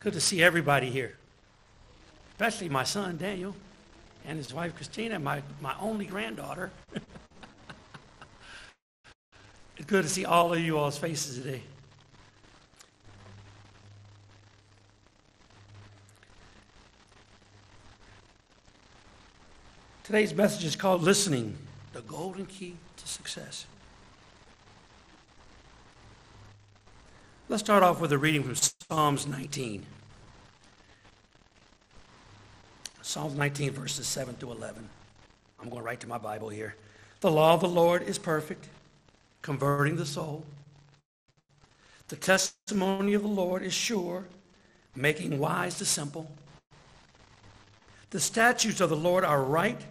Good to see everybody here, especially my son Daniel and his wife Christina, my, my only granddaughter. it's good to see all of you all's faces today. Today's message is called Listening, the Golden Key to Success. Let's start off with a reading from Psalms 19. Psalms 19, verses 7 to 11. I'm going right to my Bible here. The law of the Lord is perfect, converting the soul. The testimony of the Lord is sure, making wise the simple. The statutes of the Lord are right,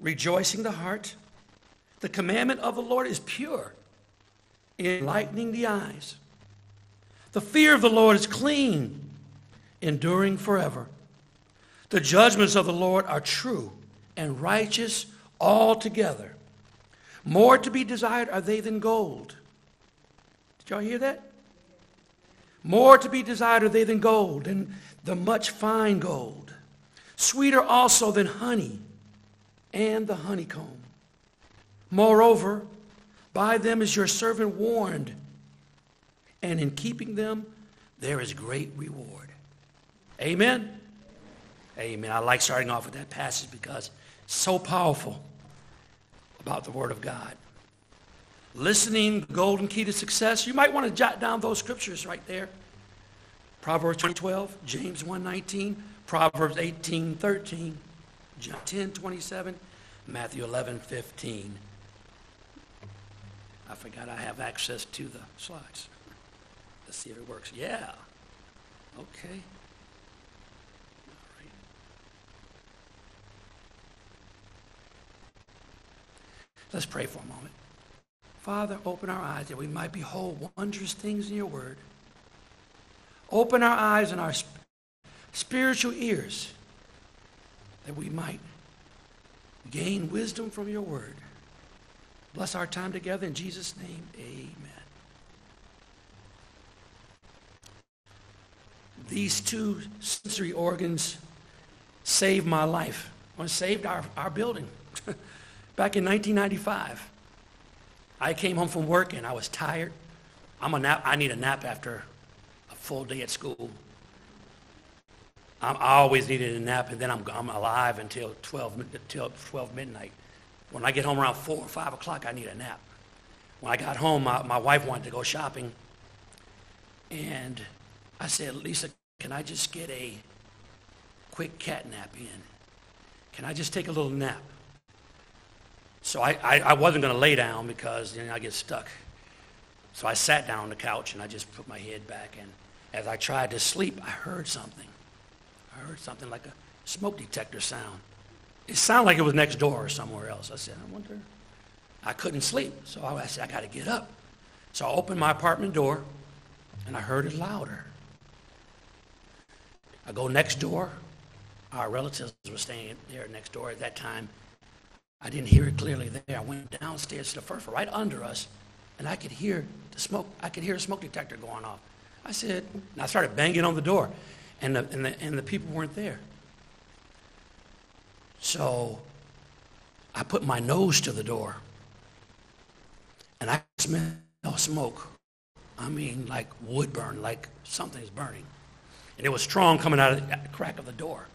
rejoicing the heart. The commandment of the Lord is pure, enlightening the eyes. The fear of the Lord is clean, enduring forever. The judgments of the Lord are true and righteous altogether. More to be desired are they than gold. Did y'all hear that? More to be desired are they than gold, and the much fine gold. Sweeter also than honey and the honeycomb. Moreover, by them is your servant warned and in keeping them, there is great reward. Amen? Amen. I like starting off with that passage because it's so powerful about the Word of God. Listening, the golden key to success. You might want to jot down those scriptures right there. Proverbs 12, James 1:19, Proverbs 18:13, John 10:27, Matthew 11:15. I forgot I have access to the slides. Let's see if it works. Yeah. Okay. Let's pray for a moment. Father, open our eyes that we might behold wondrous things in your word. Open our eyes and our spiritual ears that we might gain wisdom from your word. Bless our time together in Jesus' name. Amen. These two sensory organs saved my life. Well, saved our, our building. Back in 1995, I came home from work and I was tired. I'm a nap, I need a nap after a full day at school. I'm, i always needed a nap, and then I'm, I'm alive until 12, until 12 midnight. When I get home around 4 or 5 o'clock, I need a nap. When I got home, my, my wife wanted to go shopping, and I said, Lisa, can I just get a quick cat nap in? Can I just take a little nap? So I, I, I wasn't going to lay down because you know, I get stuck. So I sat down on the couch and I just put my head back. And as I tried to sleep, I heard something. I heard something like a smoke detector sound. It sounded like it was next door or somewhere else. I said, I wonder. I couldn't sleep. So I said, I got to get up. So I opened my apartment door and I heard it louder. I go next door. Our relatives were staying there next door at that time. I didn't hear it clearly there. I went downstairs to the first floor, right under us, and I could hear the smoke. I could hear a smoke detector going off. I said, and I started banging on the door, and the, and the, and the people weren't there. So I put my nose to the door, and I smelled smoke. I mean, like wood burn, like something's burning and it was strong coming out of the crack of the door.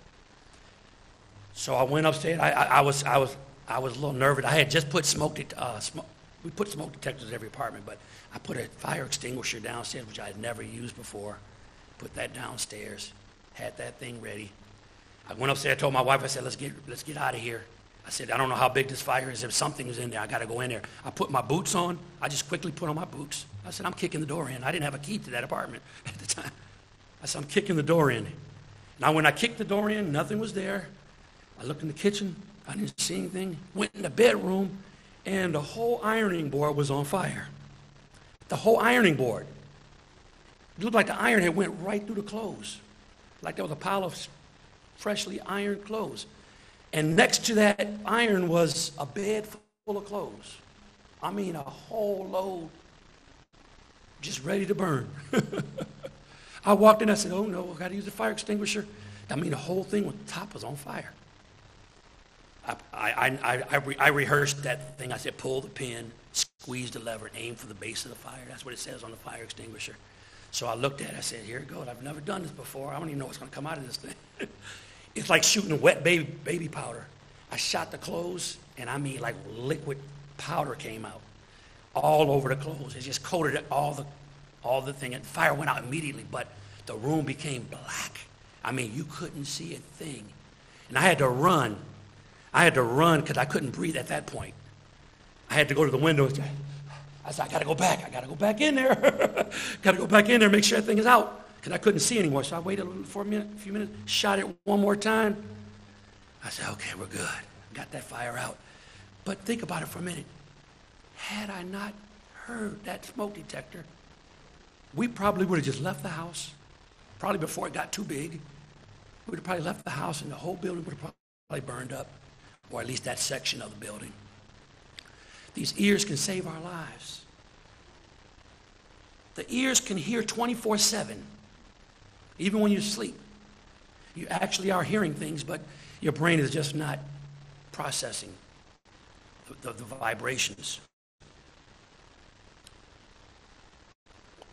So I went upstairs. I, I, I was, I, was, I was a little nervous. I had just put smoke, de- uh, smoke, we put smoke detectors in every apartment, but I put a fire extinguisher downstairs, which I had never used before. Put that downstairs, had that thing ready. I went upstairs, I told my wife, I said, let's get, let's get out of here. I said, I don't know how big this fire is. If something is in there, I got to go in there. I put my boots on. I just quickly put on my boots. I said, I'm kicking the door in. I didn't have a key to that apartment at the time. I said, I'm kicking the door in. Now, when I kicked the door in, nothing was there. I looked in the kitchen. I didn't see anything. Went in the bedroom, and the whole ironing board was on fire. The whole ironing board. It looked like the iron had went right through the clothes, like there was a pile of freshly ironed clothes. And next to that iron was a bed full of clothes. I mean, a whole load just ready to burn. I walked in, I said, oh no, I've got to use the fire extinguisher. I mean, the whole thing, with the top was on fire. I, I, I, I, re- I rehearsed that thing. I said, pull the pin, squeeze the lever, aim for the base of the fire. That's what it says on the fire extinguisher. So I looked at it. I said, here it goes. I've never done this before. I don't even know what's going to come out of this thing. it's like shooting wet baby, baby powder. I shot the clothes, and I mean, like liquid powder came out all over the clothes. It just coated all the, all the thing. And fire went out immediately, but the room became black. I mean, you couldn't see a thing. And I had to run. I had to run because I couldn't breathe at that point. I had to go to the window. I said, I got to go back. I got to go back in there. got to go back in there, make sure everything is out because I couldn't see anymore. So I waited for a, minute, a few minutes, shot it one more time. I said, okay, we're good. Got that fire out. But think about it for a minute. Had I not heard that smoke detector, we probably would have just left the house, probably before it got too big. We would have probably left the house and the whole building would have probably burned up, or at least that section of the building. These ears can save our lives. The ears can hear 24 7, even when you sleep. You actually are hearing things, but your brain is just not processing the, the, the vibrations.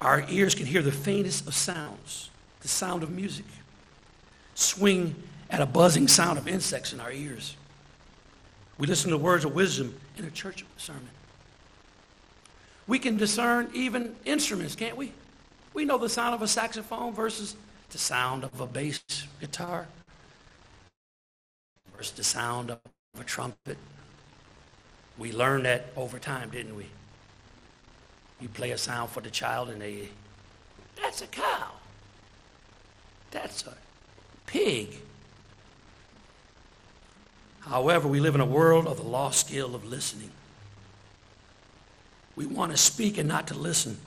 Our ears can hear the faintest of sounds, the sound of music, swing at a buzzing sound of insects in our ears. We listen to words of wisdom in a church sermon. We can discern even instruments, can't we? We know the sound of a saxophone versus the sound of a bass guitar versus the sound of a trumpet. We learned that over time, didn't we? You play a sound for the child and they, that's a cow. That's a pig. However, we live in a world of the lost skill of listening. We want to speak and not to listen.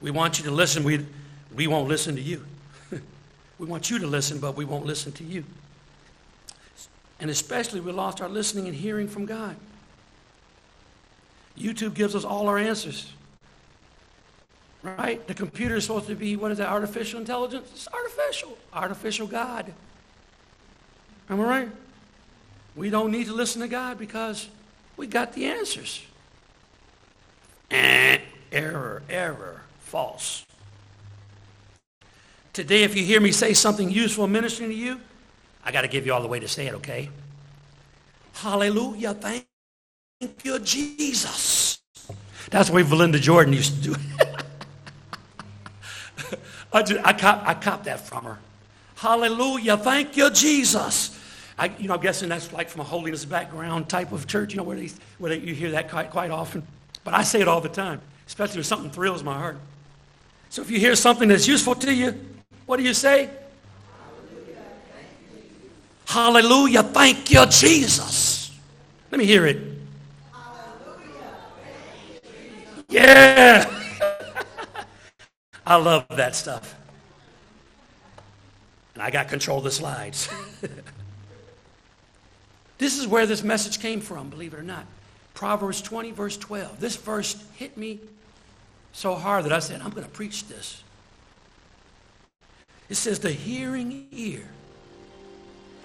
We want you to listen, we, we won't listen to you. we want you to listen, but we won't listen to you. And especially, we lost our listening and hearing from God. YouTube gives us all our answers. Right? The computer is supposed to be, what is that, artificial intelligence? It's artificial. Artificial God. Am I right? We don't need to listen to God because we got the answers. Eh, error, error, false. Today, if you hear me say something useful ministering to you, I got to give you all the way to say it, okay? Hallelujah. Thank you, Jesus. That's the way Belinda Jordan used to do it. I, just, I, cop, I copped that from her. Hallelujah. Thank you, Jesus. I, you know, I'm guessing that's like from a holiness background type of church, you know, where, they, where they, you hear that quite, quite often. But I say it all the time, especially when something thrills my heart. So if you hear something that's useful to you, what do you say? Hallelujah, thank you, Jesus. Let me hear it. Yeah. I love that stuff. And I got control of the slides. this is where this message came from, believe it or not. Proverbs 20, verse 12. This verse hit me so hard that I said, I'm going to preach this. It says, The hearing ear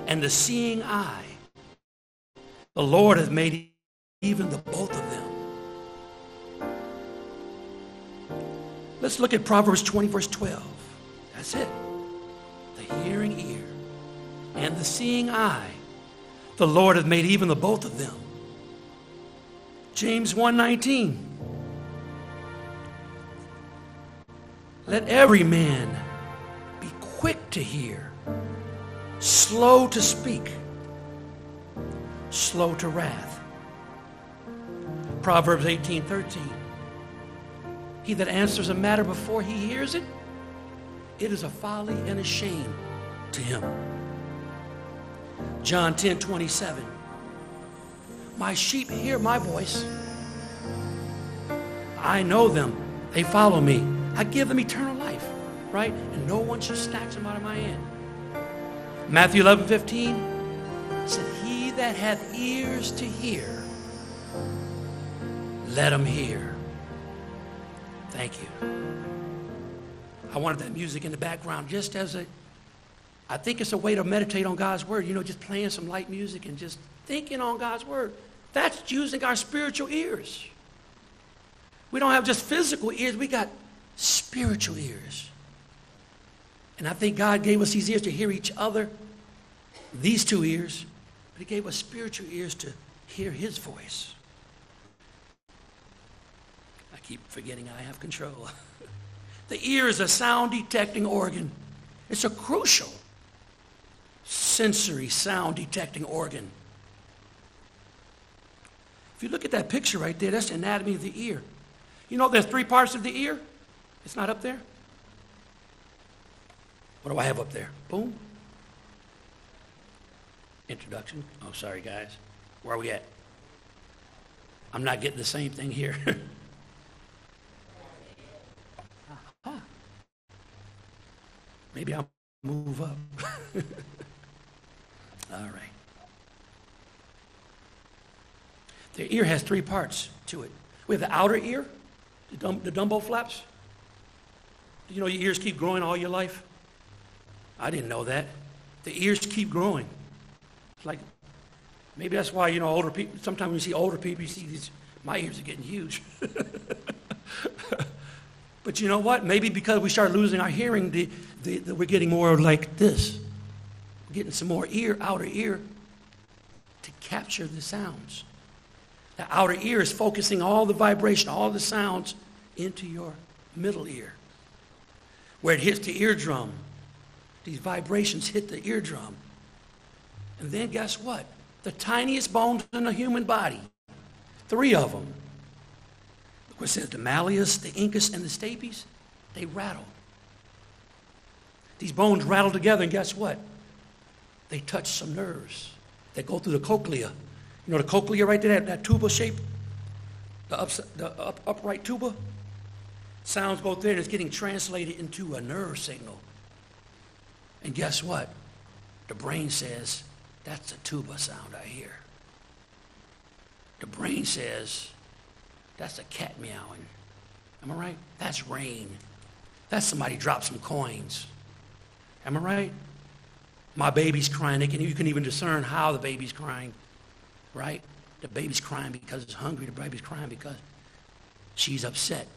and the seeing eye, the Lord has made even the both of them. Let's look at Proverbs 20, verse 12. That's it. The hearing ear and the seeing eye, the Lord hath made even the both of them. James 1:19. Let every man be quick to hear, slow to speak, slow to wrath. Proverbs 18:13. He that answers a matter before he hears it, it is a folly and a shame to him. John 10 27. My sheep hear my voice. I know them. They follow me. I give them eternal life, right? And no one shall snatch them out of my hand. Matthew 11, 15 said, He that hath ears to hear, let him hear. Thank you. I wanted that music in the background just as a, I think it's a way to meditate on God's word. You know, just playing some light music and just thinking on God's word. That's using our spiritual ears. We don't have just physical ears, we got spiritual ears. And I think God gave us these ears to hear each other, these two ears, but He gave us spiritual ears to hear His voice. Keep forgetting I have control. the ear is a sound detecting organ, it's a crucial sensory sound detecting organ. If you look at that picture right there, that's the anatomy of the ear. You know there's three parts of the ear? It's not up there? What do I have up there? Boom. Introduction. Oh, sorry, guys. Where are we at? I'm not getting the same thing here. Maybe I'll move up. All right. The ear has three parts to it. We have the outer ear, the, the Dumbo flaps. You know your ears keep growing all your life? I didn't know that. The ears keep growing. It's like, maybe that's why, you know, older people, sometimes when you see older people, you see these, my ears are getting huge. but you know what? Maybe because we start losing our hearing, the, the, the, we're getting more like this. We're getting some more ear, outer ear, to capture the sounds. The outer ear is focusing all the vibration, all the sounds into your middle ear, where it hits the eardrum. These vibrations hit the eardrum. And then guess what? The tiniest bones in the human body, three of them, what says the malleus, the incus, and the stapes, they rattle. These bones rattle together, and guess what? They touch some nerves that go through the cochlea you know the cochlea right there, that, that tuba shape? The, ups, the up, upright tuba? Sounds go there and it's getting translated into a nerve signal. And guess what? The brain says, that's a tuba sound I hear. The brain says, that's a cat meowing. Am I right? That's rain. That's somebody dropped some coins. Am I right? My baby's crying. Can, you can even discern how the baby's crying right? The baby's crying because it's hungry. The baby's crying because she's upset.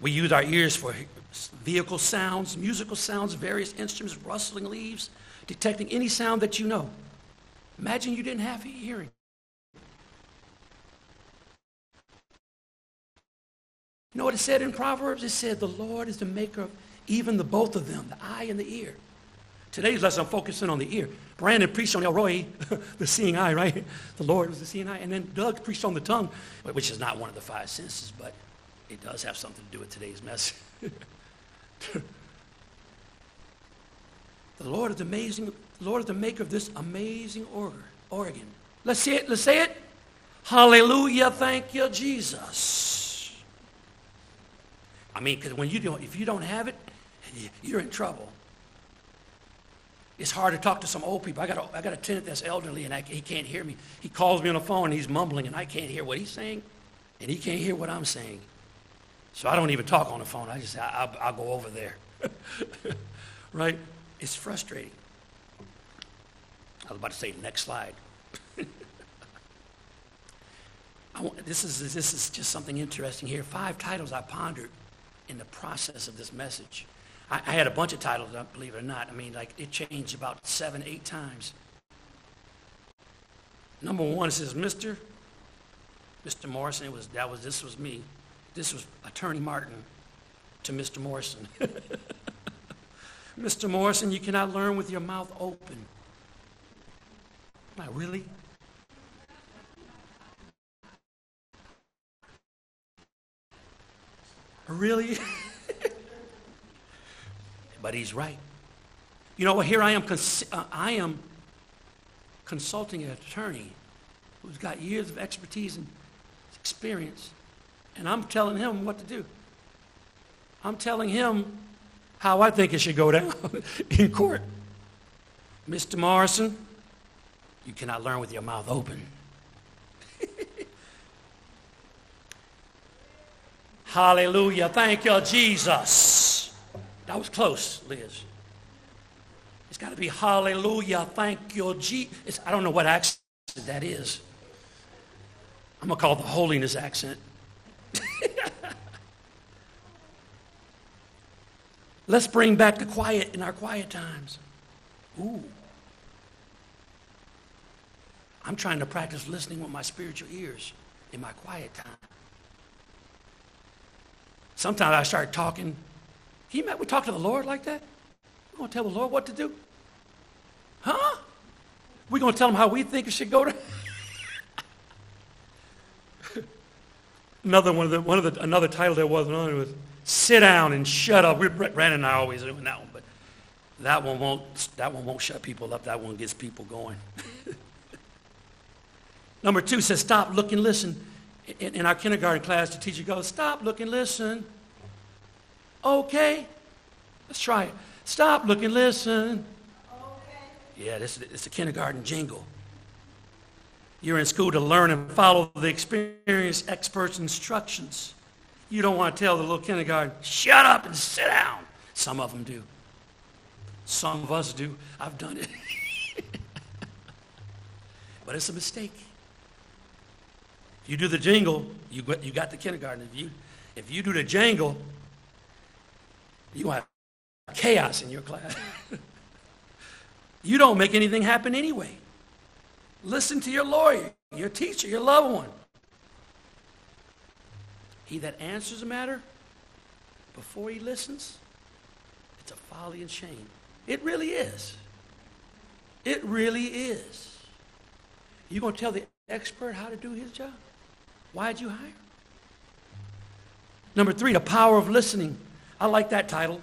We use our ears for vehicle sounds, musical sounds, various instruments, rustling leaves, detecting any sound that you know. Imagine you didn't have hearing. You know what it said in Proverbs? It said, The Lord is the maker of even the both of them, the eye and the ear. Today's lesson, I'm focusing on the ear. Brandon preached on El Roi, the seeing eye, right? The Lord was the seeing eye. And then Doug preached on the tongue, which is not one of the five senses, but it does have something to do with today's message. the Lord is amazing. The Lord is the maker of this amazing organ. Let's see it. Let's say it. Hallelujah. Thank you, Jesus. I mean, because when you don't, if you don't have it, you're in trouble. It's hard to talk to some old people. I got a, I got a tenant that's elderly and I, he can't hear me. He calls me on the phone and he's mumbling and I can't hear what he's saying and he can't hear what I'm saying. So I don't even talk on the phone. I just, I, will I'll go over there. right? It's frustrating. I was about to say, next slide. Want, this, is, this is just something interesting here. Five titles I pondered in the process of this message. I, I had a bunch of titles, believe it or not. I mean, like it changed about seven, eight times. Number one, it says, Mr. Mr. Morrison, it was, that was, this was me. This was Attorney Martin to Mr. Morrison. Mr. Morrison, you cannot learn with your mouth open. Not really? Really? but he's right. You know what? Here I am. Cons- uh, I am consulting an attorney who's got years of expertise and experience, and I'm telling him what to do. I'm telling him how I think it should go down in court. Mr. Morrison, you cannot learn with your mouth open. Hallelujah. Thank you, Jesus. That was close, Liz. It's got to be hallelujah. Thank you, Jesus. I don't know what accent that is. I'm going to call it the holiness accent. Let's bring back the quiet in our quiet times. Ooh. I'm trying to practice listening with my spiritual ears in my quiet time. Sometimes I start talking. Can you we talk to the Lord like that? We're going to tell the Lord what to do? Huh? We're going to tell him how we think it should go to? another one of the, one of the, another title there was another was sit down and shut up. Brandon and I always doing that one, but that one won't, that one won't shut people up. That one gets people going. Number two says stop, look, and listen in, in our kindergarten class, the teacher goes, Stop, look, and listen. Okay. Let's try it. Stop, look, and listen. Okay. Yeah, this, it's a kindergarten jingle. You're in school to learn and follow the experienced expert's instructions. You don't want to tell the little kindergarten, shut up and sit down. Some of them do. Some of us do. I've done it. but it's a mistake. If you do the jingle, you got, you got the kindergarten. If you, if you do the jangle, you have chaos in your class. you don't make anything happen anyway. Listen to your lawyer, your teacher, your loved one. He that answers a matter before he listens, it's a folly and shame. It really is. It really is. You going to tell the expert how to do his job? Why'd you hire? Number three, the power of listening. I like that title.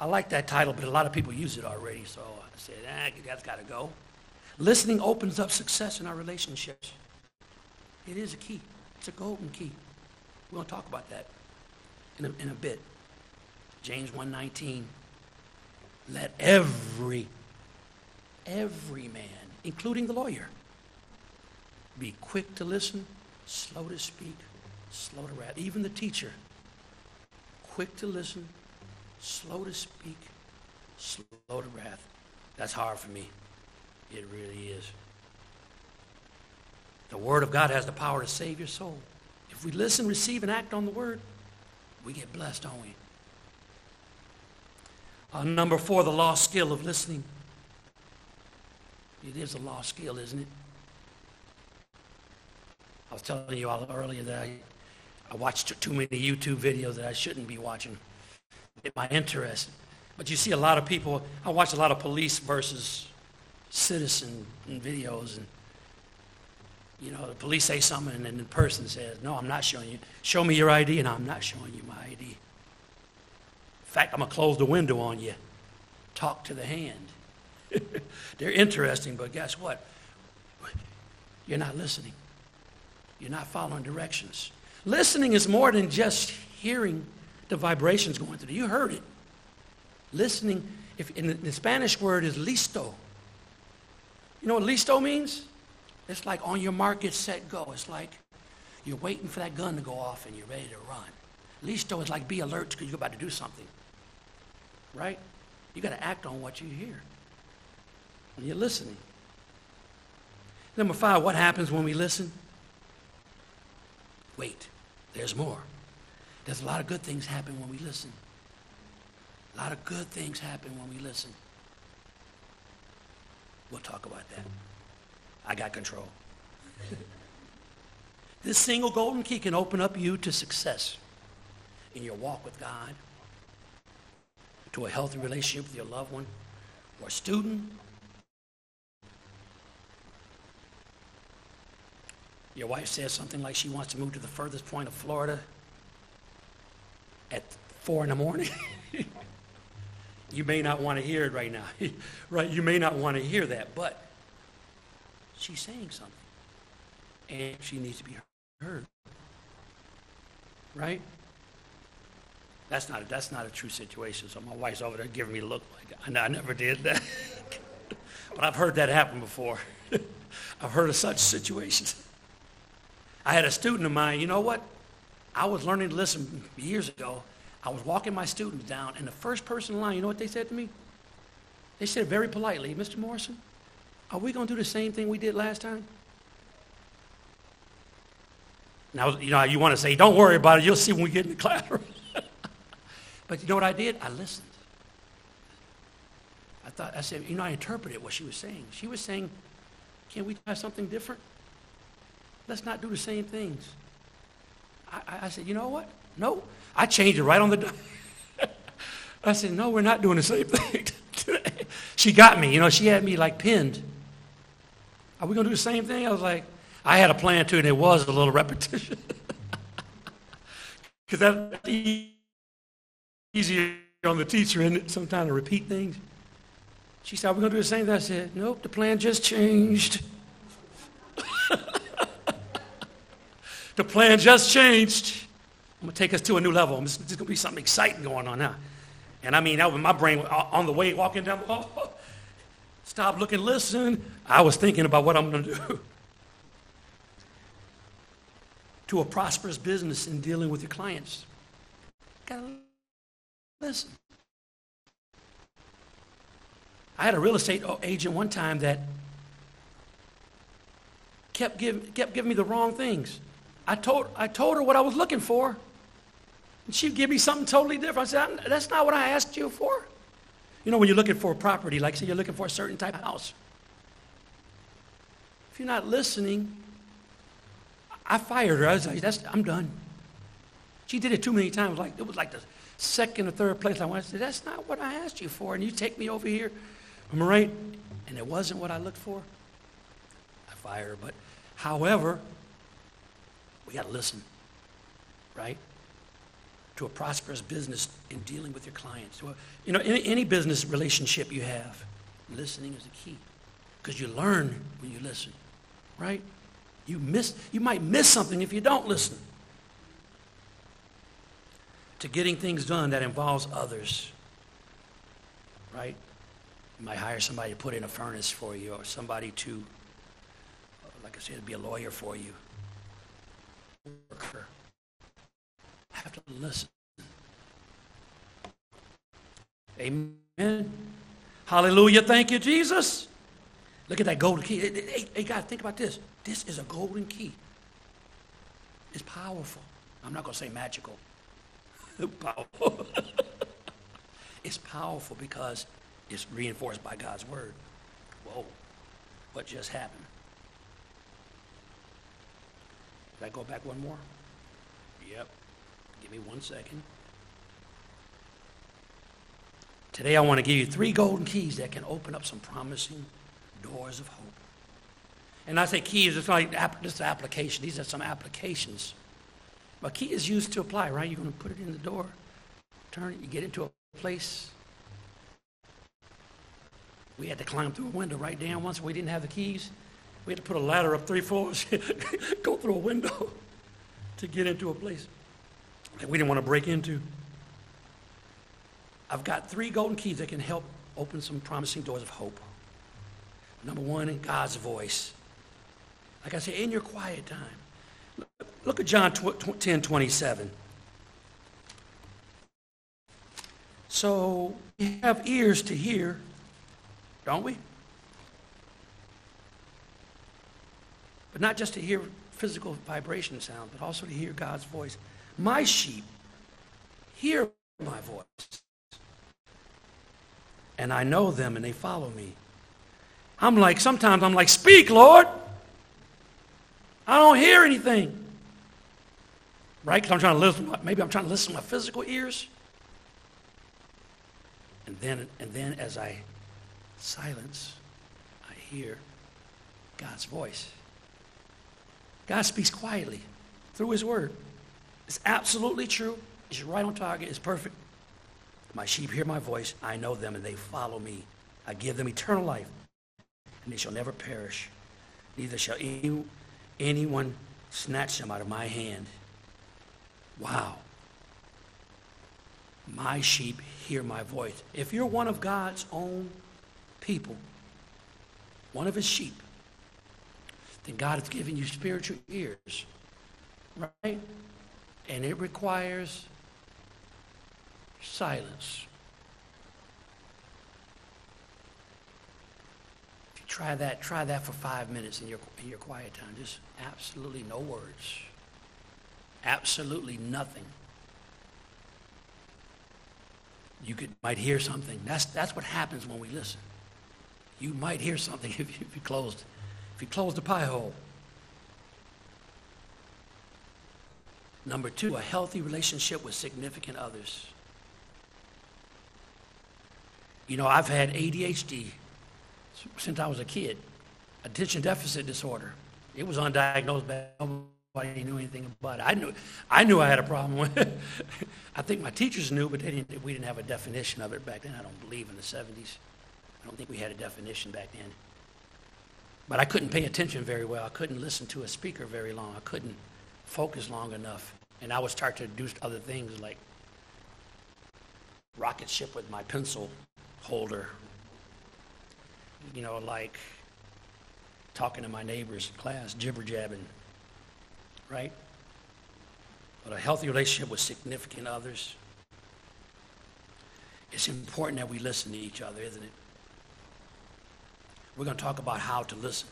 I like that title, but a lot of people use it already, so I said, ah, that's got to go. Listening opens up success in our relationships. It is a key. It's a golden key. We're going to talk about that in a, in a bit. James 1.19, let every, every man, including the lawyer, be quick to listen, slow to speak, slow to wrath. Even the teacher, quick to listen, slow to speak, slow to wrath. That's hard for me. It really is. The Word of God has the power to save your soul. If we listen, receive, and act on the Word, we get blessed, don't we? Uh, number four, the lost skill of listening. It is a lost skill, isn't it? I was telling you all earlier that I, I watched too many YouTube videos that I shouldn't be watching. Get my interest. But you see a lot of people, I watch a lot of police versus citizen videos and you know, the police say something and then the person says, no, I'm not showing you. Show me your ID and I'm not showing you my ID. In fact, I'm going to close the window on you. Talk to the hand. They're interesting, but guess what? You're not listening. You're not following directions. Listening is more than just hearing the vibrations going through. You heard it. Listening, if in the, the Spanish word is listo. You know what listo means? It's like on your mark, get set, go. It's like you're waiting for that gun to go off and you're ready to run. Listo is like be alert because you're about to do something. Right? You got to act on what you hear. When you're listening. Number five, what happens when we listen? Wait, there's more. There's a lot of good things happen when we listen. A lot of good things happen when we listen. We'll talk about that. I got control. this single golden key can open up you to success in your walk with God, to a healthy relationship with your loved one, or student, Your wife says something like she wants to move to the furthest point of Florida at four in the morning. you may not want to hear it right now. right? You may not want to hear that, but she's saying something. And she needs to be heard. Right? That's not, a, that's not a true situation. So my wife's over there giving me a look like, I, I never did that. but I've heard that happen before. I've heard of such situations. I had a student of mine, you know what? I was learning to listen years ago. I was walking my students down, and the first person in line, you know what they said to me? They said very politely, Mr. Morrison, are we going to do the same thing we did last time? Now, you know, you want to say, don't worry about it. You'll see when we get in the classroom. but you know what I did? I listened. I thought, I said, you know, I interpreted what she was saying. She was saying, can we try something different? Let's not do the same things. I, I said, you know what? No. I changed it right on the I said, no, we're not doing the same thing today. She got me. You know, she had me like pinned. Are we going to do the same thing? I was like, I had a plan too, and it was a little repetition. Because that's easier on the teacher, it, sometimes to repeat things? She said, Are we going to do the same thing? I said, Nope, the plan just changed. the plan just changed. I'm going to take us to a new level. There's going to be something exciting going on now. And I mean, that was my brain uh, on the way walking down the hall. Stop, looking, listen. I was thinking about what I'm going to do. to a prosperous business in dealing with your clients. Listen. I had a real estate agent one time that kept, give, kept giving me the wrong things. I told, I told her what I was looking for, and she'd give me something totally different. I said, That's not what I asked you for. You know, when you're looking for a property, like say you're looking for a certain type of house. If you're not listening, I fired her. I was like, That's, I'm done. She did it too many times. Like it was like the second or third place I went. I said, That's not what I asked you for. And you take me over here. Am I right? And it wasn't what I looked for. I fired her. But however, we got to listen, right? To a prosperous business in dealing with your clients. Well, you know, any, any business relationship you have, listening is the key because you learn when you listen, right? You miss, you might miss something if you don't listen. To getting things done that involves others, right? You might hire somebody to put in a furnace for you, or somebody to, like I said, be a lawyer for you. Worker have to listen. Amen. Hallelujah. Thank you, Jesus. Look at that golden key. Hey, hey, guys, think about this. This is a golden key. It's powerful. I'm not going to say magical. powerful. it's powerful because it's reinforced by God's word. Whoa, what just happened? Did I go back one more? Yep. Give me one second. Today, I want to give you three golden keys that can open up some promising doors of hope. And I say keys, it's like this application. These are some applications. But key is used to apply, right? You're going to put it in the door, turn it, you get into a place. We had to climb through a window right down once. We didn't have the keys. We had to put a ladder up three floors, go through a window to get into a place that we didn't want to break into. I've got three golden keys that can help open some promising doors of hope. Number one, God's voice. Like I say, in your quiet time. Look at John 10 27. So we have ears to hear, don't we? But not just to hear physical vibration sound, but also to hear God's voice. My sheep hear my voice, and I know them, and they follow me. I'm like, sometimes I'm like, speak, Lord. I don't hear anything. Right? Because I'm trying to listen. Maybe I'm trying to listen to my physical ears. And then, and then as I silence, I hear God's voice. God speaks quietly through His Word. It's absolutely true. It's right on target. It's perfect. My sheep hear my voice. I know them, and they follow me. I give them eternal life, and they shall never perish. Neither shall any, anyone snatch them out of my hand. Wow. My sheep hear my voice. If you're one of God's own people, one of his sheep, then God has given you spiritual ears. Right? And it requires silence. If you try that, try that for five minutes in your, in your quiet time. Just absolutely no words. Absolutely nothing. You could, might hear something. That's, that's what happens when we listen. You might hear something if you, if you closed, if you closed the pie hole. Number two, a healthy relationship with significant others. You know, I've had ADHD since I was a kid, attention deficit disorder. It was undiagnosed, but nobody knew anything about it. I knew, I knew I had a problem with it. I think my teachers knew, but they didn't, we didn't have a definition of it back then. I don't believe in the 70s. I don't think we had a definition back then. But I couldn't pay attention very well. I couldn't listen to a speaker very long. I couldn't focus long enough. And I would start to do other things like rocket ship with my pencil holder. You know, like talking to my neighbors in class, jibber jabbing, right? But a healthy relationship with significant others. It's important that we listen to each other, isn't it? We're going to talk about how to listen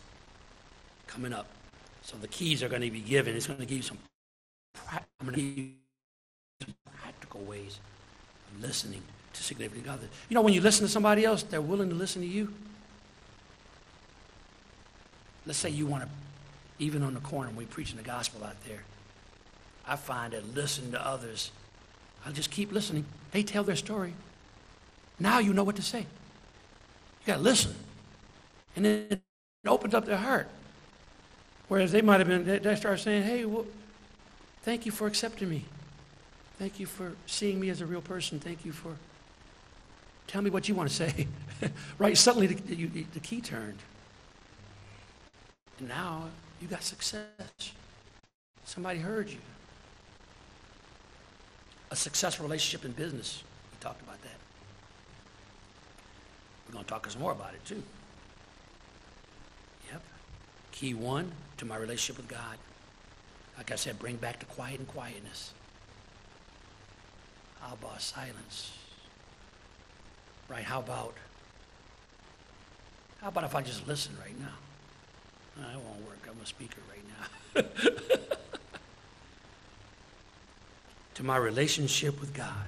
coming up. So the keys are going to be given. It's going to give you some, I'm going to give you some practical ways of listening to significant others. You know, when you listen to somebody else, they're willing to listen to you. Let's say you want to, even on the corner, we're preaching the gospel out there, I find that listening to others, I'll just keep listening. They tell their story. Now you know what to say. You got to listen. And then it opens up their heart. Whereas they might have been, they start saying, hey, well, thank you for accepting me. Thank you for seeing me as a real person. Thank you for, tell me what you want to say. right? Suddenly the, the key turned. And now you got success. Somebody heard you. A successful relationship in business. We talked about that. We're going to talk some more about it too. Key one to my relationship with God. Like I said, bring back the quiet and quietness. How about silence? Right? How about how about if I just listen right now? I won't work. I'm a speaker right now. to my relationship with God.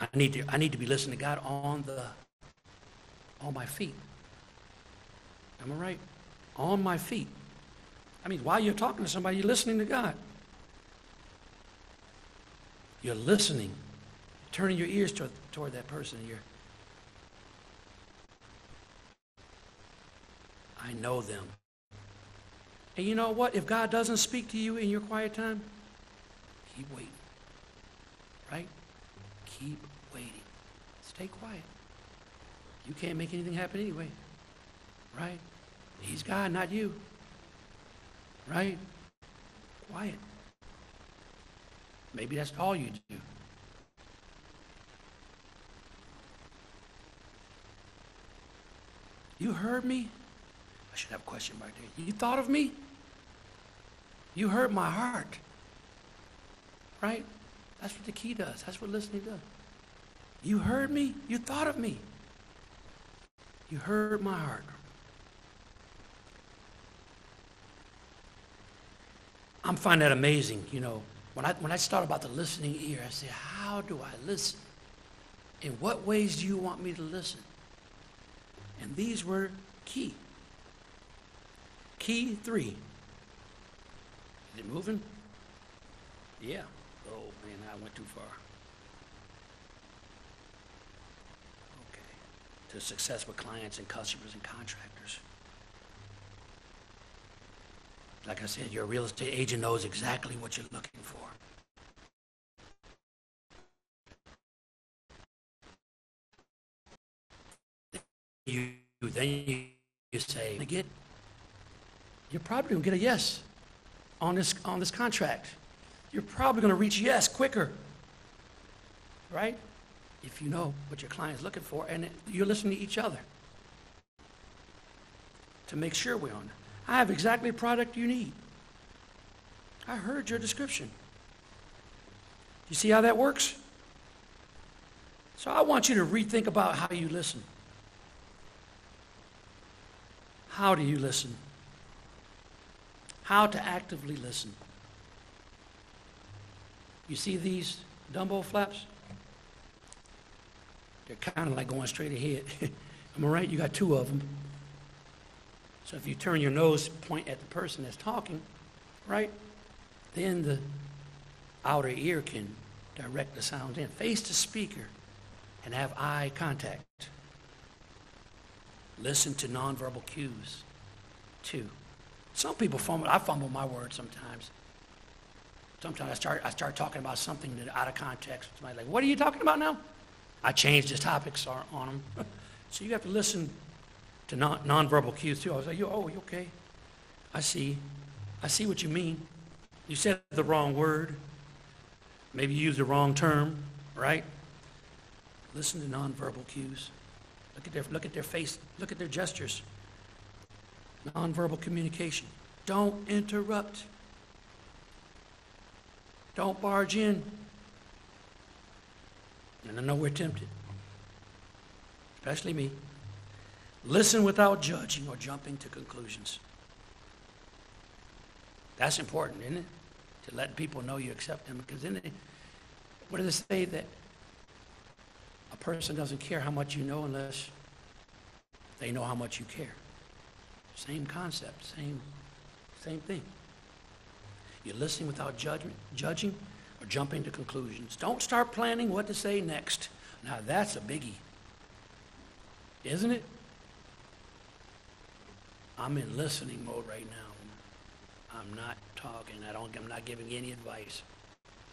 I need to I need to be listening to God on the on my feet. Am I right? On my feet. I mean, while you're talking to somebody, you're listening to God. You're listening, turning your ears toward, toward that person. You're, I know them. And you know what? If God doesn't speak to you in your quiet time, keep waiting. Right? Keep waiting. Stay quiet. You can't make anything happen anyway. Right? He's God, not you. Right? Quiet. Maybe that's all you do. You heard me? I should have a question right there. You thought of me? You heard my heart. Right? That's what the key does. That's what listening does. You heard me? You thought of me. You heard my heart. I'm finding that amazing. You know, when I, when I start about the listening ear, I say, how do I listen? In what ways do you want me to listen? And these were key. Key three. Is it moving? Yeah. Oh, man, I went too far. Okay. To success with clients and customers and contractors. Like I said, your real estate agent knows exactly what you're looking for. You then you, you say, get, you're probably to get a yes on this on this contract. You're probably going to reach yes quicker, right? If you know what your client's looking for, and you're listening to each other to make sure we're on. I have exactly the product you need. I heard your description. You see how that works? So I want you to rethink about how you listen. How do you listen? How to actively listen. You see these Dumbo flaps? They're kind of like going straight ahead. Am I right? You got two of them. So if you turn your nose, point at the person that's talking, right? Then the outer ear can direct the sound in. Face the speaker and have eye contact. Listen to nonverbal cues. Two. Some people fumble. I fumble my words sometimes. Sometimes I start, I start talking about something that out of context. Somebody's like, what are you talking about now? I change the topics on them. so you have to listen to non, nonverbal cues too. I was like, oh, you okay? I see. I see what you mean. You said the wrong word. Maybe you used the wrong term, right? Listen to nonverbal cues. Look at their, look at their face, look at their gestures. Nonverbal communication. Don't interrupt. Don't barge in. And I know we're tempted, especially me. Listen without judging or jumping to conclusions. That's important, isn't it? To let people know you accept them. Because then, they, what does it say that a person doesn't care how much you know unless they know how much you care? Same concept, same, same thing. You're listening without judgment, judging or jumping to conclusions. Don't start planning what to say next. Now that's a biggie. Isn't it? I'm in listening mode right now. I'm not talking. I don't I'm not giving any advice.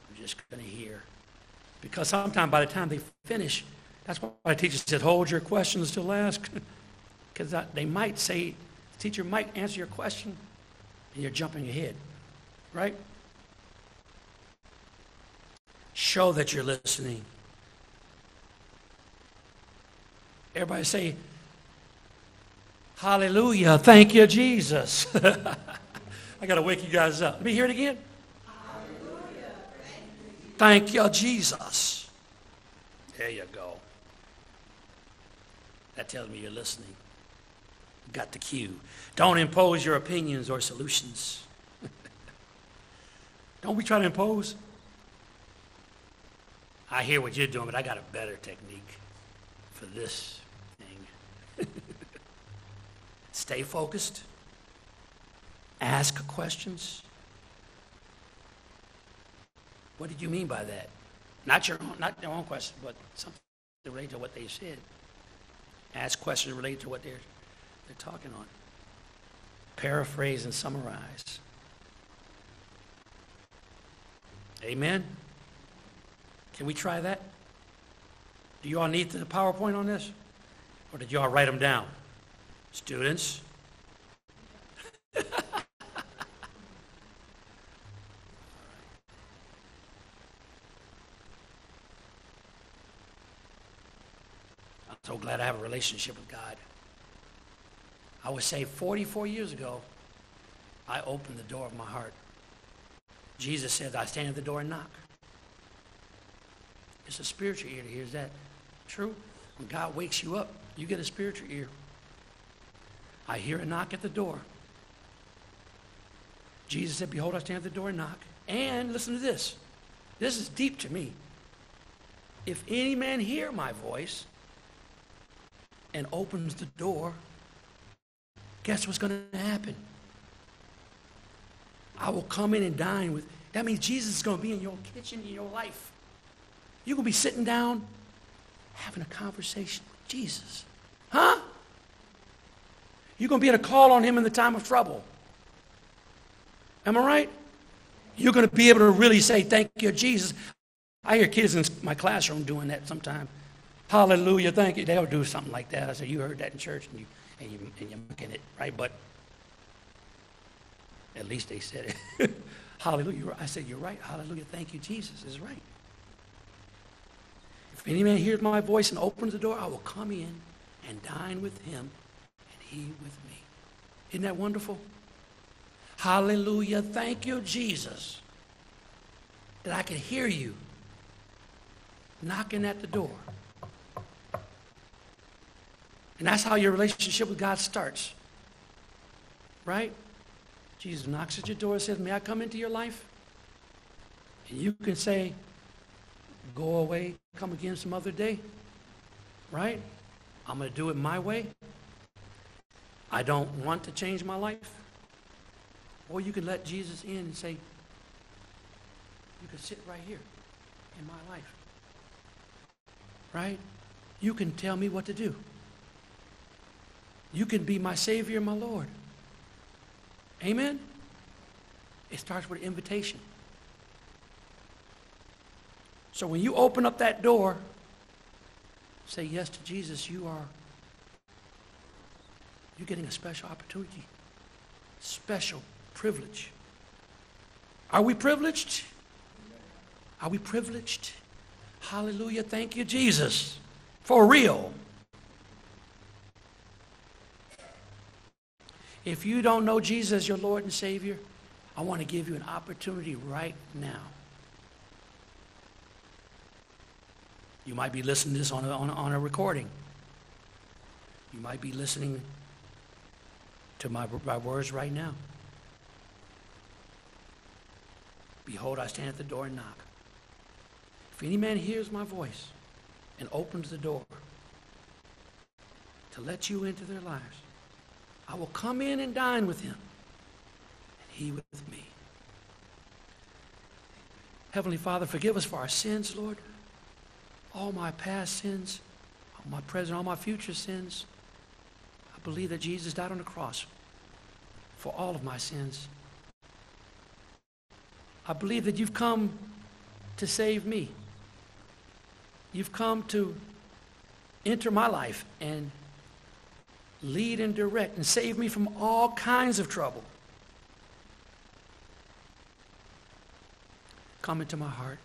I'm just going to hear. Because sometimes by the time they finish, that's why the teacher said, hold your questions till last. Because they might say, the teacher might answer your question, and you're jumping ahead right? Show that you're listening. Everybody say, Hallelujah. Thank you, Jesus. I got to wake you guys up. Let me hear it again. Hallelujah. Thank you, Jesus. There you go. That tells me you're listening. got the cue. Don't impose your opinions or solutions. Don't we try to impose? I hear what you're doing, but I got a better technique for this thing. Stay focused. Ask questions. What did you mean by that? Not your own, not your own question, but something related to what they said. Ask questions related to what they're, they're talking on. Paraphrase and summarize. Amen? Can we try that? Do you all need the PowerPoint on this? Or did you all write them down? Students? I'm so glad I have a relationship with God. I would say 44 years ago, I opened the door of my heart Jesus says, I stand at the door and knock. It's a spiritual ear to hear. Is that true? When God wakes you up, you get a spiritual ear. I hear a knock at the door. Jesus said, Behold, I stand at the door and knock. And listen to this. This is deep to me. If any man hear my voice and opens the door, guess what's going to happen? I will come in and dine with. That means Jesus is going to be in your kitchen, in your life. You're going to be sitting down having a conversation with Jesus. Huh? You're going to be able to call on him in the time of trouble. Am I right? You're going to be able to really say, Thank you, Jesus. I hear kids in my classroom doing that sometimes. Hallelujah, thank you. They'll do something like that. I said, You heard that in church and, you, and, you, and you're making it, right? But at least they said it. Hallelujah. I said, You're right. Hallelujah. Thank you, Jesus is right. If any man hears my voice and opens the door, I will come in and dine with him he with me. Isn't that wonderful? Hallelujah. Thank you, Jesus, that I can hear you knocking at the door. And that's how your relationship with God starts. Right? Jesus knocks at your door and says, May I come into your life? And you can say, Go away, come again some other day. Right? I'm going to do it my way. I don't want to change my life. Or you can let Jesus in and say, You can sit right here in my life. Right? You can tell me what to do. You can be my Savior, my Lord. Amen? It starts with an invitation. So when you open up that door, say yes to Jesus, you are you're getting a special opportunity, special privilege. Are we privileged? Are we privileged? Hallelujah. Thank you, Jesus. For real. If you don't know Jesus as your Lord and Savior, I want to give you an opportunity right now. You might be listening to this on a, on a, on a recording. You might be listening to my, my words right now. Behold, I stand at the door and knock. If any man hears my voice and opens the door to let you into their lives, I will come in and dine with him, and he with me. Heavenly Father, forgive us for our sins, Lord. All my past sins, all my present, all my future sins. Believe that Jesus died on the cross for all of my sins. I believe that you've come to save me. You've come to enter my life and lead and direct and save me from all kinds of trouble. Come into my heart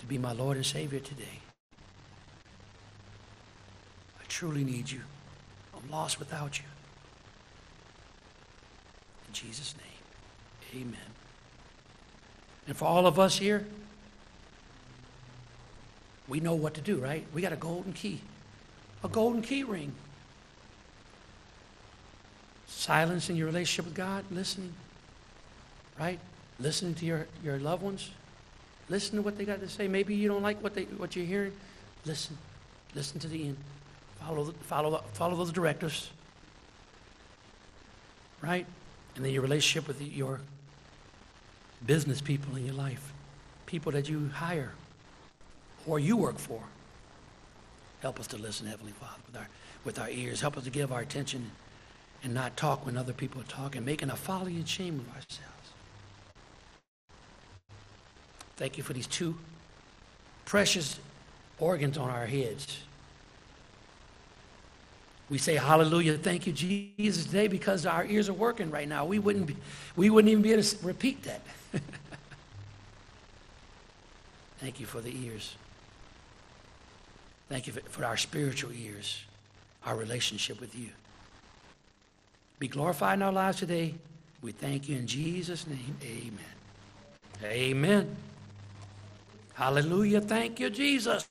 to be my Lord and Savior today. I truly need you. I'm lost without you. In Jesus' name, amen. And for all of us here, we know what to do, right? We got a golden key, a golden key ring. Silence in your relationship with God, listening, right? Listening to your, your loved ones. Listen to what they got to say. Maybe you don't like what, they, what you're hearing. Listen. Listen to the end. Follow, follow, follow those directives. Right? And then your relationship with your business people in your life, people that you hire or you work for. Help us to listen, Heavenly Father, with our, with our ears. Help us to give our attention and not talk when other people are talking, making a folly and shame of ourselves. Thank you for these two precious organs on our heads. We say hallelujah, thank you, Jesus, today because our ears are working right now. We wouldn't, be, we wouldn't even be able to repeat that. thank you for the ears. Thank you for our spiritual ears, our relationship with you. Be glorified in our lives today. We thank you in Jesus' name. Amen. Amen. Hallelujah. Thank you, Jesus.